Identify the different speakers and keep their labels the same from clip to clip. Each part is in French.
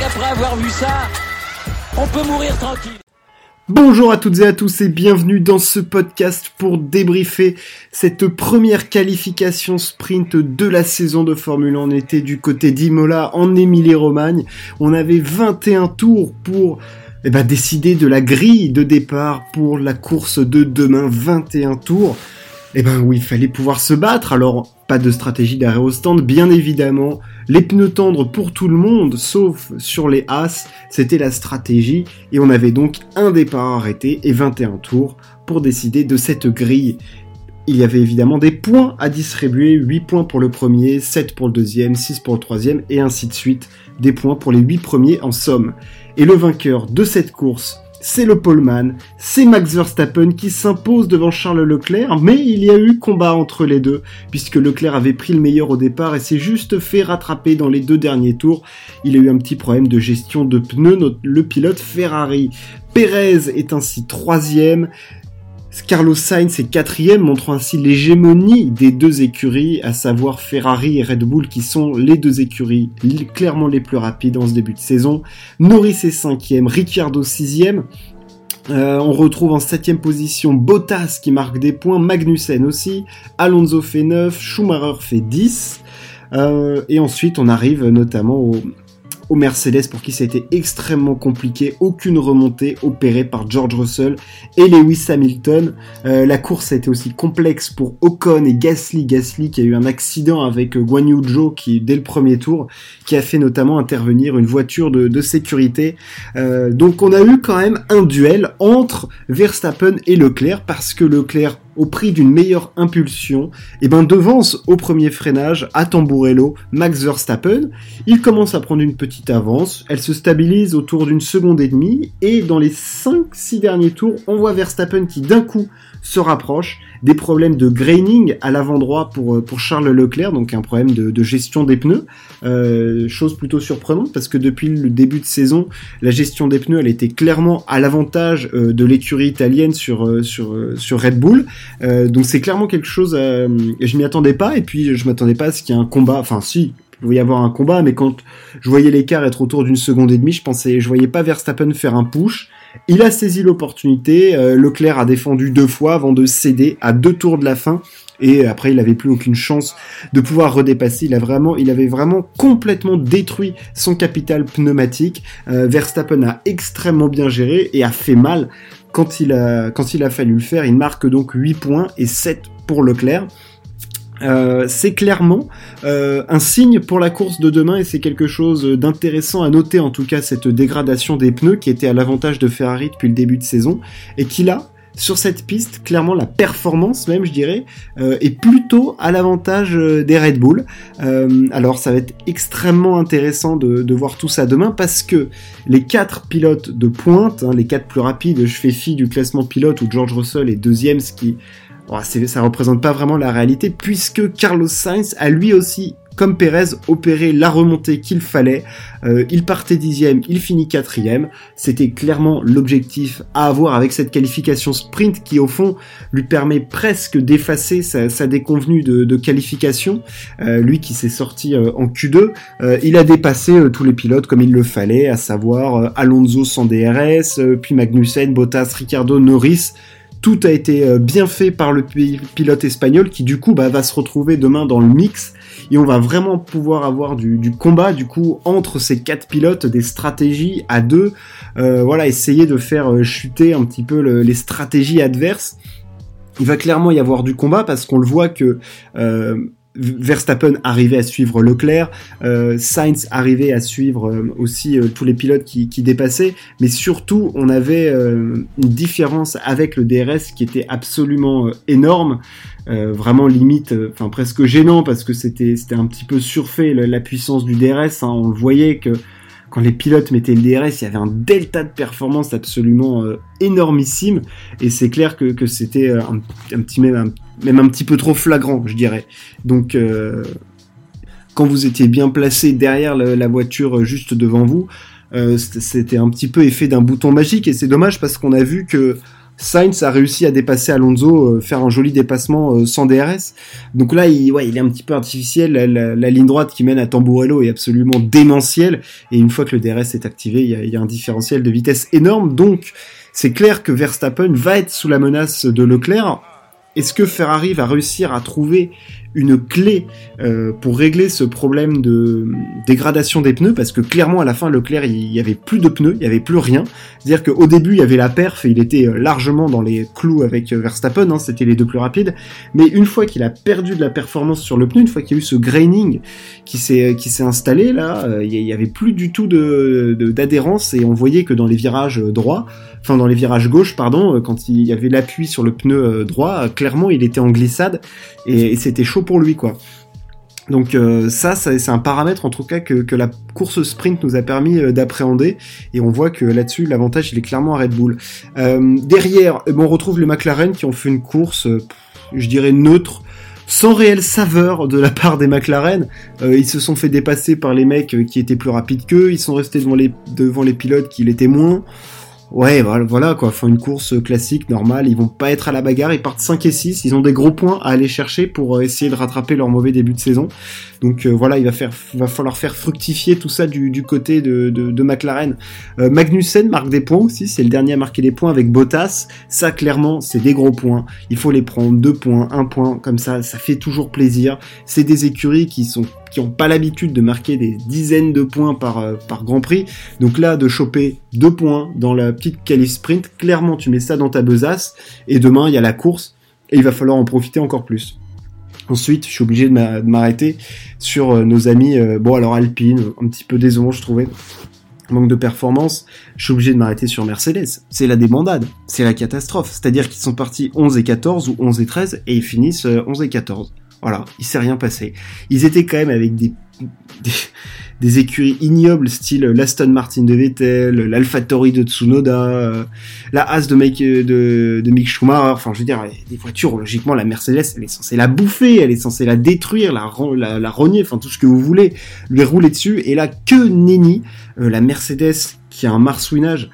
Speaker 1: avoir vu ça, on peut mourir tranquille.
Speaker 2: Bonjour à toutes et à tous et bienvenue dans ce podcast pour débriefer cette première qualification sprint de la saison de Formule 1. On était du côté d'Imola en Émilie-Romagne. On avait 21 tours pour eh ben, décider de la grille de départ pour la course de demain. 21 tours. Eh ben oui, il fallait pouvoir se battre. Alors, de stratégie d'aérostand, bien évidemment. Les pneus tendres pour tout le monde, sauf sur les As, c'était la stratégie. Et on avait donc un départ arrêté et 21 tours pour décider de cette grille. Il y avait évidemment des points à distribuer, 8 points pour le premier, 7 pour le deuxième, 6 pour le troisième, et ainsi de suite, des points pour les 8 premiers en somme. Et le vainqueur de cette course c'est le poleman, c'est Max Verstappen qui s'impose devant Charles Leclerc, mais il y a eu combat entre les deux, puisque Leclerc avait pris le meilleur au départ et s'est juste fait rattraper dans les deux derniers tours. Il a eu un petit problème de gestion de pneus, le pilote Ferrari. Perez est ainsi troisième, Carlos Sainz est quatrième, montrant ainsi l'hégémonie des deux écuries, à savoir Ferrari et Red Bull, qui sont les deux écuries clairement les plus rapides en ce début de saison. Norris est cinquième, Ricciardo sixième. Euh, on retrouve en septième position Bottas qui marque des points, Magnussen aussi, Alonso fait 9, Schumacher fait 10. Euh, et ensuite on arrive notamment au, au Mercedes pour qui ça a été extrêmement compliqué, aucune remontée opérée par George Russell et Lewis Hamilton. Euh, la course a été aussi complexe pour Ocon et Gasly, Gasly qui a eu un accident avec euh, Guan Yu Zhou qui dès le premier tour, qui a fait notamment intervenir une voiture de, sécurité. Euh, donc on a eu quand même un duel entre Verstappen et Leclerc parce que Leclerc au prix d'une meilleure impulsion, et eh ben devance au premier freinage à Tamburello Max Verstappen. Il commence à prendre une petite avance, elle se stabilise autour d'une seconde et demie, et dans les 5-6 derniers tours, on voit Verstappen qui d'un coup se rapproche, des problèmes de graining à l'avant-droit pour, euh, pour Charles Leclerc, donc un problème de, gestion des pneus, euh, chose plutôt surprenante parce que depuis le début de saison, la gestion des pneus, elle était clairement à l'avantage euh, de l'écurie italienne sur, sur, sur Red Bull, donc c'est clairement quelque chose, je m'y attendais pas, et puis je m'attendais pas à ce qu'il y ait un combat, enfin si, il va y avoir un combat, mais quand je voyais l'écart être autour d'une seconde et demie, je pensais, je voyais pas Verstappen faire un push, il a saisi l'opportunité, euh, Leclerc a défendu deux fois avant de céder à deux tours de la fin et après il n'avait plus aucune chance de pouvoir redépasser. Il a vraiment, il avait vraiment complètement détruit son capital pneumatique. Euh, Verstappen a extrêmement bien géré et a fait mal quand il a, quand il a fallu le faire. Il marque donc 8 points et 7 pour Leclerc. Euh, c'est clairement euh, un signe pour la course de demain et c'est quelque chose d'intéressant à noter en tout cas cette dégradation des pneus qui était à l'avantage de Ferrari depuis le début de saison et qui là sur cette piste, clairement la performance même je dirais euh, est plutôt à l'avantage des Red Bull. alors ça va être extrêmement intéressant de, voir tout ça demain parce que les quatre pilotes de pointe, hein, les quatre plus rapides, je fais fi du classement pilote où George Russell est deuxième, ce qui ça représente pas vraiment la réalité puisque Carlos Sainz a lui aussi comme Perez opéré la remontée qu'il fallait. Euh, il partait dixième, il finit quatrième. C'était clairement l'objectif à avoir avec cette qualification sprint qui au fond lui permet presque d'effacer sa, déconvenue de, qualification. Euh, lui qui s'est sorti euh, en Q2, il a dépassé tous les pilotes comme il le fallait, à savoir Alonso sans DRS, puis Magnussen, Bottas, Ricardo, Norris tout a été euh, bien fait par le pilote espagnol qui du coup bah, va se retrouver demain dans le mix et on va vraiment pouvoir avoir du, combat du coup entre ces quatre pilotes, des stratégies à deux, euh, voilà, essayer de faire euh, chuter un petit peu les stratégies adverses. Il va clairement y avoir du combat parce qu'on le voit que Verstappen arrivait à suivre Leclerc, euh, Sainz arrivait à suivre euh, aussi euh, tous les pilotes qui, dépassaient, mais surtout on avait une différence avec le DRS qui était absolument énorme, vraiment limite, enfin presque gênant parce que c'était c'était un petit peu surfait la, puissance du DRS, hein. on voyait que quand les pilotes mettaient le DRS, il y avait un delta de performance absolument euh, énormissime, et c'est clair que, c'était euh, un, petit même un, petit peu trop flagrant, je dirais. Donc euh, quand vous étiez bien placé derrière la, voiture juste devant vous, c'était un petit peu effet d'un bouton magique, et c'est dommage parce qu'on a vu que Sainz a réussi à dépasser Alonso, faire un joli dépassement sans DRS. Donc là, il, ouais, il est un petit peu artificiel. La, ligne droite qui mène à Tamburello est absolument démentielle. Et une fois que le DRS est activé, il y a, il y a un différentiel de vitesse énorme. Donc c'est clair que Verstappen va être sous la menace de Leclerc. Est-ce que Ferrari va réussir à trouver une clé euh, pour régler ce problème de dégradation des pneus parce que clairement à la fin Leclerc il y avait plus de pneus, il y avait plus rien. C'est-à-dire qu'au début il y avait la perf et il était euh, largement dans les clous avec euh, Verstappen, hein, c'était les deux plus rapides. Mais une fois qu'il a perdu de la performance sur le pneu, une fois qu'il y a eu ce graining qui s'est qui s'est installé là, il y avait plus du tout de d'adhérence et on voyait que dans les virages droits, enfin dans les virages gauche pardon, quand il y avait l'appui sur le pneu droit, clairement il était en glissade et c'était chaud pour lui, quoi. Donc euh, ça, c'est un paramètre en tout cas que, la course sprint nous a permis euh, d'appréhender et on voit que là-dessus l'avantage il est clairement à Red Bull. Euh, derrière, on retrouve les McLaren qui ont fait une course, je dirais neutre, sans réelle saveur de la part des McLaren. ils se sont fait dépasser par les mecs qui étaient plus rapides qu'eux, ils sont restés devant les, devant les pilotes qui l'étaient moins. Ouais, voilà, quoi. Font une course classique, normale. Ils vont pas être à la bagarre. Ils partent 5 et 6. Ils ont des gros points à aller chercher pour euh, essayer de rattraper leur mauvais début de saison. Donc euh, voilà, il va, falloir faire fructifier tout ça du, côté de, McLaren. Euh, Magnussen marque des points aussi. C'est le dernier à marquer des points avec Bottas. Ça, clairement, c'est des gros points. Il faut les prendre. Deux points, un point, comme ça. Ça fait toujours plaisir. C'est des écuries qui sont qui n'ont pas l'habitude de marquer des dizaines de points par, euh, par Grand Prix. Donc là, de choper deux points dans la petite qualif sprint, clairement, tu mets ça dans ta besace, et demain, il y a la course, et il va falloir en profiter encore plus. Ensuite, je suis obligé de m'arrêter sur euh, nos amis, euh, bon alors Alpine, un petit peu décevant je trouvais, manque de performance, je suis obligé de m'arrêter sur Mercedes. C'est la débandade, c'est la catastrophe. C'est-à-dire qu'ils sont partis 11 et 14 ou 11 et 13 et ils finissent 11 et 14. Voilà, il s'est rien passé. Ils étaient quand même avec des, des, écuries ignobles, style l'Aston Martin de Vettel, l'AlphaTauri de Tsunoda, euh, la Haas de, de, de Mick Schumacher. Enfin, je veux dire, des voitures, logiquement, la Mercedes, elle est censée la bouffer, elle est censée la détruire, la, la, la rogner, enfin tout ce que vous voulez, lui rouler dessus. Et là, que nenni, euh, la Mercedes qui a un marsouinage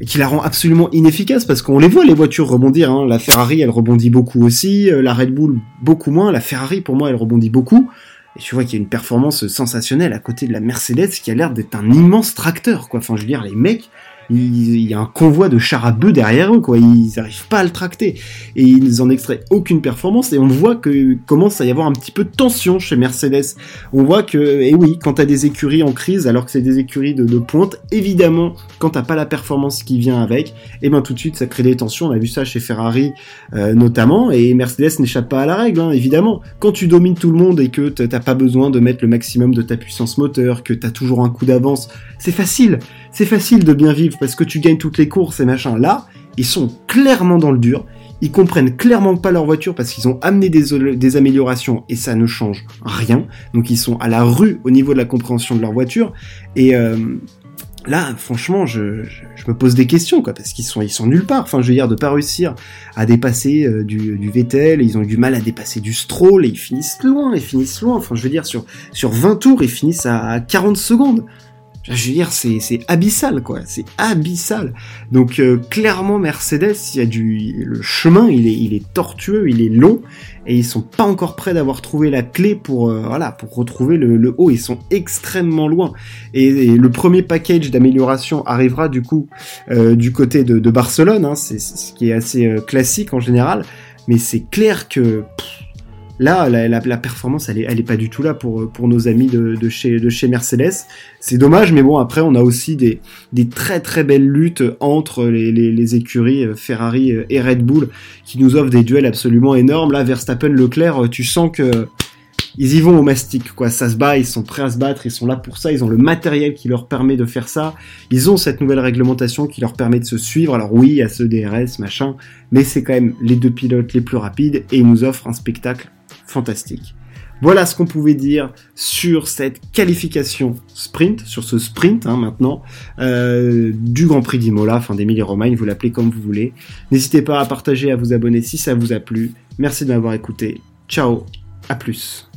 Speaker 2: et qui la rend absolument inefficace parce qu'on les voit les voitures rebondir. Hein. La Ferrari, elle rebondit beaucoup aussi, euh, la Red Bull beaucoup moins. La Ferrari, pour moi, elle rebondit beaucoup. Et tu vois qu'il y a une performance sensationnelle à côté de la Mercedes qui a l'air d'être un immense tracteur, quoi. Enfin, je veux dire, les mecs, il, y a un convoi de chars à bœufs derrière eux, quoi. Ils n'arrivent pas à le tracter. Et ils en extraient aucune performance. Et on voit que commence à y avoir un petit peu de tension chez Mercedes. On voit que, et oui, quand t'as des écuries en crise, alors que c'est des écuries de, pointe, évidemment, quand t'as pas la performance qui vient avec, et eh ben tout de suite ça crée des tensions. On a vu ça chez Ferrari euh, notamment. Et Mercedes n'échappe pas à la règle, hein, évidemment. Quand tu domines tout le monde et que t'as pas besoin de mettre le maximum de ta puissance moteur, que t'as toujours un coup d'avance, c'est facile. C'est facile de bien vivre parce que tu gagnes toutes les courses et machin. Là, ils sont clairement dans le dur. Ils comprennent clairement pas leur voiture parce qu'ils ont amené des, améliorations et ça ne change rien. Donc ils sont à la rue au niveau de la compréhension de leur voiture. Et euh, là, franchement, je, me pose des questions, quoi, parce qu'ils sont, ils sont nulle part. Enfin, je veux dire, de pas réussir à dépasser euh, du, Vettel, ils ont eu du mal à dépasser du Stroll, et ils finissent loin, ils finissent loin. Enfin, je veux dire, sur, sur 20 tours, ils finissent à 40 secondes. Je veux dire, c'est, c'est abyssal, quoi. C'est abyssal. Donc, euh, clairement, Mercedes, il y a du, le chemin, il est, il est tortueux, il est long, et ils sont pas encore prêts d'avoir trouvé la clé pour, euh, voilà, pour retrouver le, le, haut. Ils sont extrêmement loin. Et, le premier package d'amélioration arrivera, du coup, euh, du côté de, de Barcelone, hein. c'est, ce qui est assez classique en général. Mais c'est clair que, Là, la, performance, elle est, elle est pas du tout là pour, nos amis de, chez, de chez Mercedes. C'est dommage, mais bon, après, on a aussi des, très très belles luttes entre les, les, écuries euh, Ferrari euh, et Red Bull qui nous offrent des duels absolument énormes. Là, Verstappen, Leclerc, euh, tu sens que ils y vont au mastic, quoi. Ça se bat, ils sont prêts à se battre, ils sont là pour ça, ils ont le matériel qui leur permet de faire ça. Ils ont cette nouvelle réglementation qui leur permet de se suivre. Alors oui, a ce DRS, machin, mais c'est quand même les deux pilotes les plus rapides et ils nous offrent un spectacle fantastique. Voilà ce qu'on pouvait dire sur cette qualification sprint, sur ce sprint hein, maintenant, euh, du Grand Prix d'Imola, enfin d'Emilie Romagne, vous l'appelez comme vous voulez. N'hésitez pas à partager, à vous abonner si ça vous a plu. Merci de m'avoir écouté. Ciao, à plus.